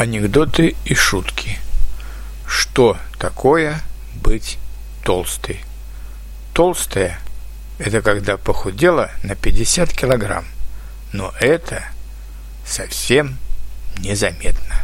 Анекдоты и шутки. Что такое быть толстой? Толстая – это когда похудела на 50 килограмм, но это совсем незаметно.